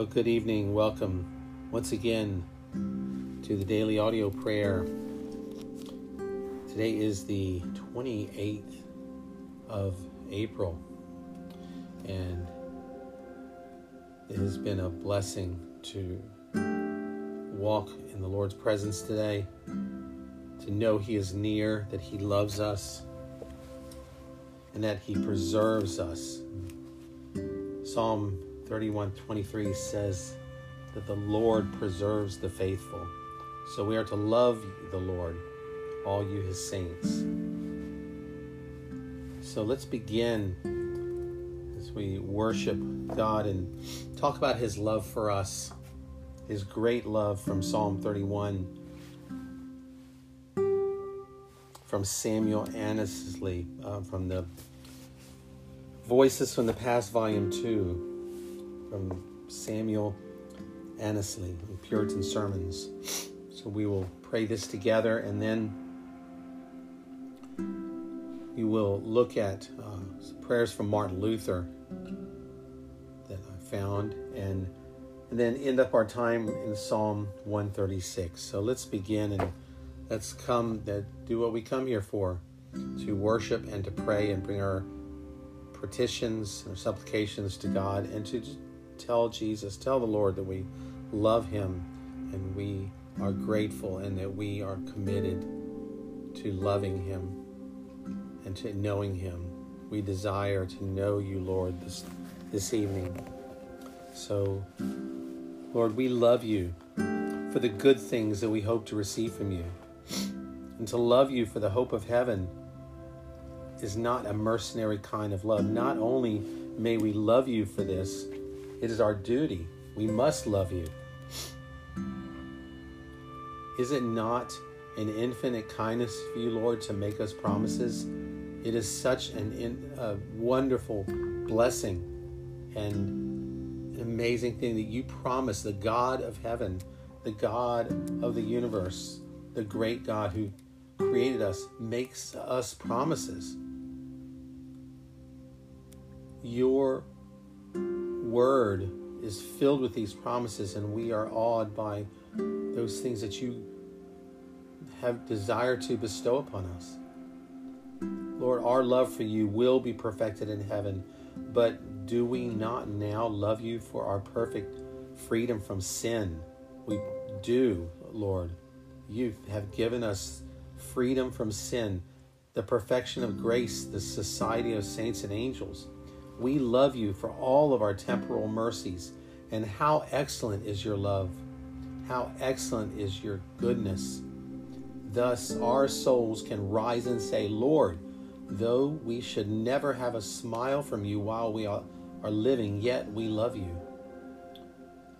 Well, good evening. Welcome once again to the daily audio prayer. Today is the 28th of April, and it has been a blessing to walk in the Lord's presence today, to know He is near, that He loves us, and that He preserves us. Psalm 31:23 says that the Lord preserves the faithful. So we are to love the Lord, all you his saints. So let's begin as we worship God and talk about his love for us, his great love from Psalm 31 from Samuel Annesley uh, from the Voices from the Past, Volume 2 from Samuel Annesley, Puritan Sermons. So we will pray this together and then we will look at uh, prayers from Martin Luther that I found and, and then end up our time in Psalm 136. So let's begin and let's come that do what we come here for to worship and to pray and bring our petitions and supplications to God and to tell Jesus, tell the Lord that we love Him and we are grateful and that we are committed to loving Him and to knowing Him. We desire to know you, Lord, this, this evening. So, Lord, we love you for the good things that we hope to receive from you. And to love you for the hope of heaven is not a mercenary kind of love. Not only may we love you for this, it is our duty. We must love you. Is it not an infinite kindness for you, Lord, to make us promises? It is such an in, a wonderful blessing and an amazing thing that you promise the God of heaven, the God of the universe, the great God who created us, makes us promises. Your word is filled with these promises, and we are awed by those things that you have desired to bestow upon us. Lord, our love for you will be perfected in heaven, but do we not now love you for our perfect freedom from sin? We do, Lord. You have given us freedom from sin, the perfection of grace, the society of saints and angels. We love you for all of our temporal mercies. And how excellent is your love! How excellent is your goodness! Thus, our souls can rise and say, Lord, though we should never have a smile from you while we are, living, yet we love you.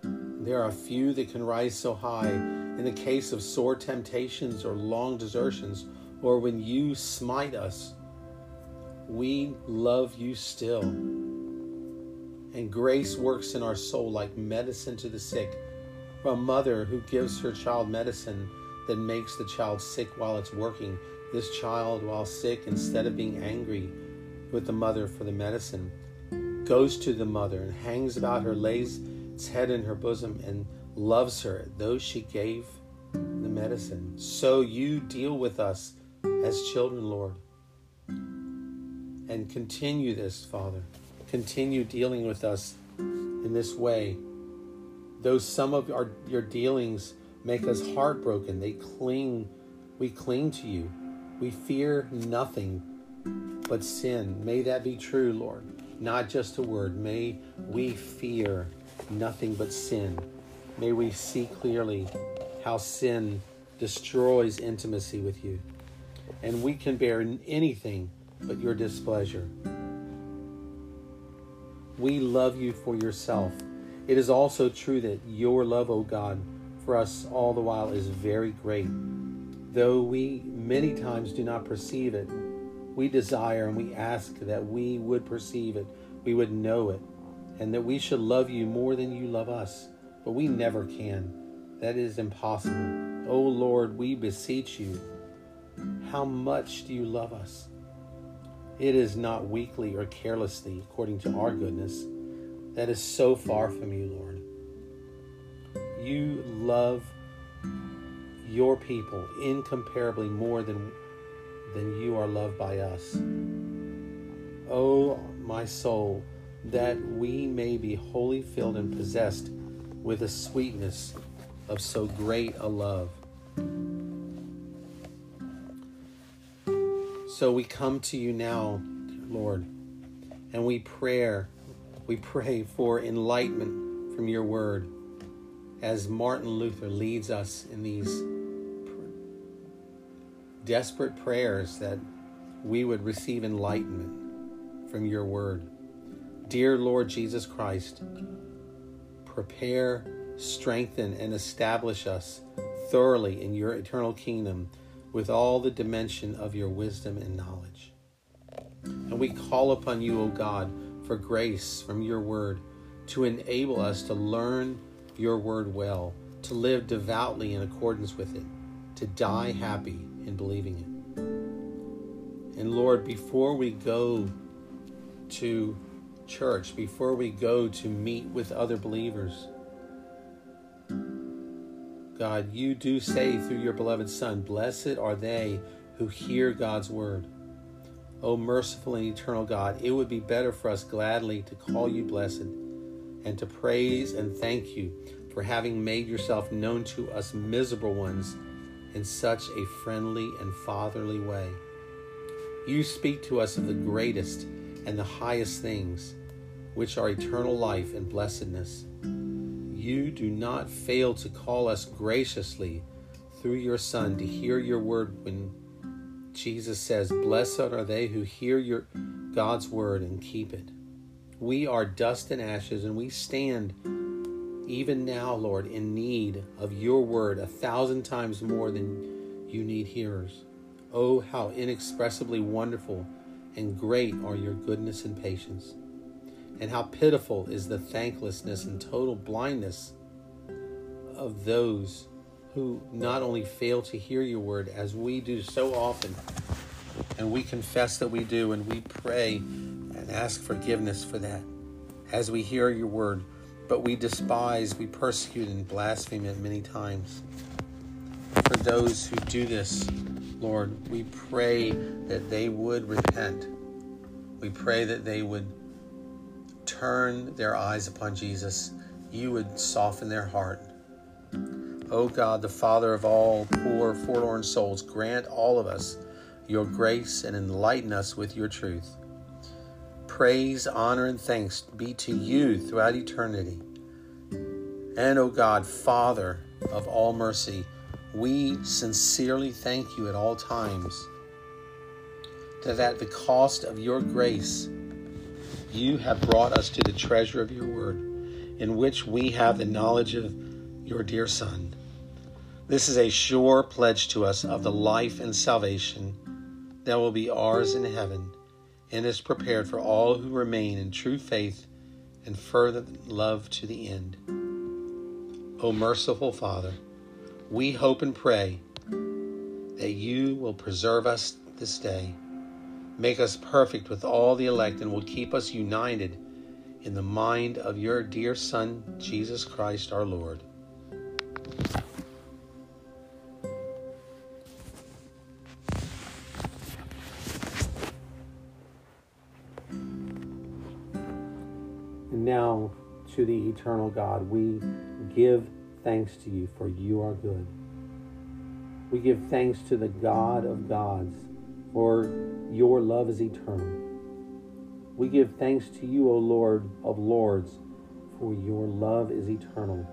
There are few that can rise so high in the case of sore temptations or long desertions, or when you smite us we love you still. And grace works in our soul like medicine to the sick. A mother who gives her child medicine that makes the child sick while it's working. This child, while sick, instead of being angry with the mother for the medicine, goes to the mother and hangs about her, lays its head in her bosom, and loves her, though she gave the medicine. So you deal with us as children, Lord and continue this, Father. Continue dealing with us in this way. Though some of our, your dealings make us heartbroken, they cling, we cling to you. We fear nothing but sin. May that be true, Lord. Not just a word. May we fear nothing but sin. May we see clearly how sin destroys intimacy with you. And we can bear anything but your displeasure. We love you for yourself. It is also true that your love, O God, for us all the while is very great. Though we many times do not perceive it, we desire and we ask that we would perceive it, we would know it, and that we should love you more than you love us. But we never can. That is impossible. O Lord, we beseech you. How much do you love us? It is not weakly or carelessly according to our goodness. That is so far from you, Lord. you love your people incomparably more than, than you are loved by us. Oh, my soul, that we may be wholly filled and possessed with the sweetness of so great a love. So we come to you now, Lord, and we pray, we pray for enlightenment from your word as Martin Luther leads us in these desperate prayers that we would receive enlightenment from your word. Dear Lord Jesus Christ, prepare, strengthen, and establish us thoroughly in your eternal kingdom with all the dimension of your wisdom and knowledge. And we call upon you, O God, for grace from your word to enable us to learn your word well, to live devoutly in accordance with it, to die happy in believing it. And Lord, before we go to church, before we go to meet with other believers, God, you do say through your beloved Son, Blessed are they who hear God's word. O merciful and eternal God, it would be better for us gladly to call you blessed and to praise and thank you for having made yourself known to us miserable ones in such a friendly and fatherly way. You speak to us of the greatest and the highest things, which are eternal life and blessedness you do not fail to call us graciously through your Son to hear your word when Jesus says, Blessed are they who hear your God's word and keep it. We are dust and ashes, and we stand even now, Lord, in need of your word a thousand times more than you need hearers. Oh, how inexpressibly wonderful and great are your goodness and patience and how pitiful is the thanklessness and total blindness of those who not only fail to hear your word as we do so often, and we confess that we do, and we pray and ask forgiveness for that as we hear your word, but we despise, we persecute, and blaspheme it many times. For those who do this, Lord, we pray that they would repent. We pray that they would turn their eyes upon Jesus, you would soften their heart. O oh God, the Father of all poor, forlorn souls, grant all of us your grace and enlighten us with your truth. Praise, honor, and thanks be to you throughout eternity. And, O oh God, Father of all mercy, we sincerely thank you at all times that at the cost of your grace, you have brought us to the treasure of your word, in which we have the knowledge of your dear Son. This is a sure pledge to us of the life and salvation that will be ours in heaven and is prepared for all who remain in true faith and fervent love to the end. O merciful Father, we hope and pray that you will preserve us this day Make us perfect with all the elect and will keep us united in the mind of your dear Son, Jesus Christ our Lord. And now, to the eternal God, we give thanks to you, for you are good. We give thanks to the God of gods for your love is eternal. We give thanks to you, O Lord of Lords, for your love is eternal.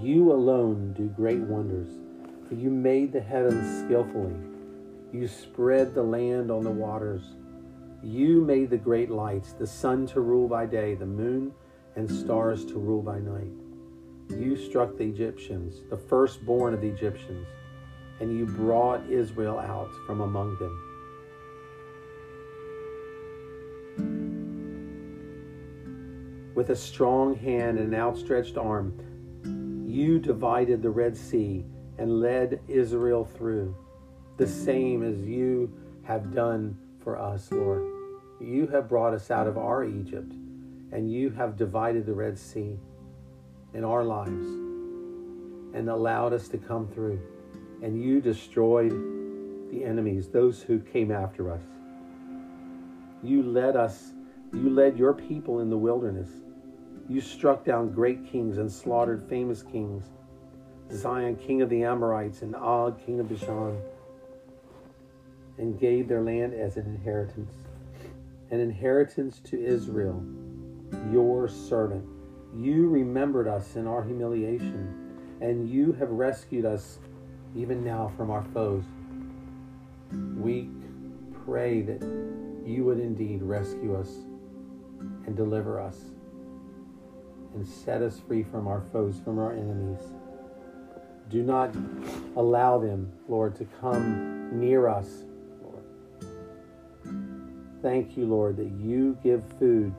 You alone do great wonders, for you made the heavens skillfully. You spread the land on the waters. You made the great lights, the sun to rule by day, the moon and stars to rule by night. You struck the Egyptians, the firstborn of the Egyptians, and you brought Israel out from among them. With a strong hand and an outstretched arm, you divided the Red Sea and led Israel through, the same as you have done for us, Lord. You have brought us out of our Egypt, and you have divided the Red Sea in our lives. and allowed us to come through. And you destroyed the enemies, those who came after us. You led us, you led your people in the wilderness. You struck down great kings and slaughtered famous kings Sihon, king of the Amorites, and Og, king of Bashan, and gave their land as an inheritance, an inheritance to Israel, your servant. You remembered us in our humiliation, and you have rescued us even now from our foes. We pray that you would indeed rescue us and deliver us and set us free from our foes, from our enemies. Do not allow them, Lord, to come near us, Lord. Thank you, Lord, that you give food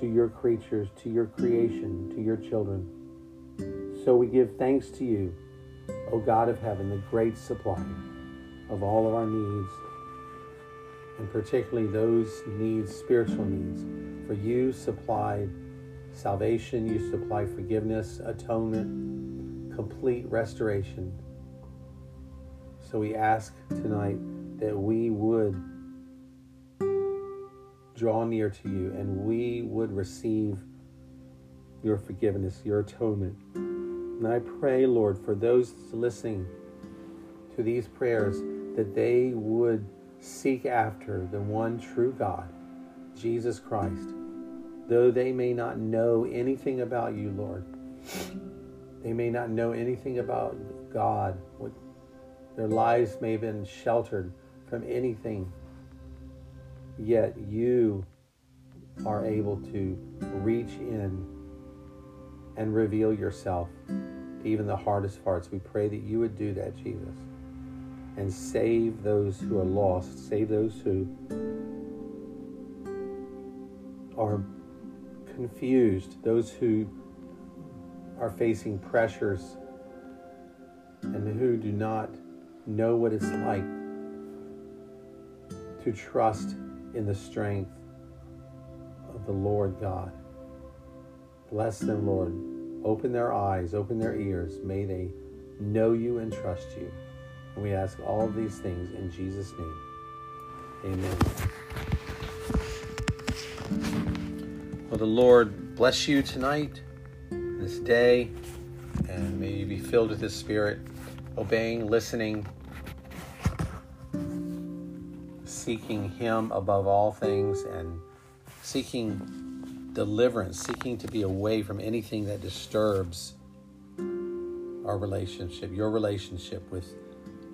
to your creatures, to your creation, to your children. So we give thanks to you, O God of heaven, the great supply of all of our needs, and particularly those needs, spiritual needs. For you supplied salvation, you supply forgiveness, atonement, complete restoration. So we ask tonight that we would draw near to you and we would receive your forgiveness, your atonement. And I pray, Lord, for those listening to these prayers that they would seek after the one true God, Jesus Christ though they may not know anything about you, Lord. They may not know anything about God. What their lives may have been sheltered from anything. Yet you are able to reach in and reveal yourself even the hardest parts. We pray that you would do that, Jesus, and save those who are lost, save those who are confused, those who are facing pressures and who do not know what it's like to trust in the strength of the Lord God. Bless them, Lord. Open their eyes, open their ears. May they know you and trust you. And we ask all of these things in Jesus' name. Amen. Well, the Lord bless you tonight, this day, and may you be filled with His Spirit, obeying, listening, seeking Him above all things, and seeking deliverance, seeking to be away from anything that disturbs our relationship, your relationship with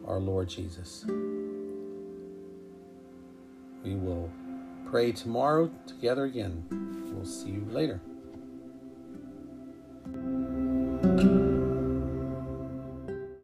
our Lord Jesus. We will pray tomorrow together again. We'll see you later.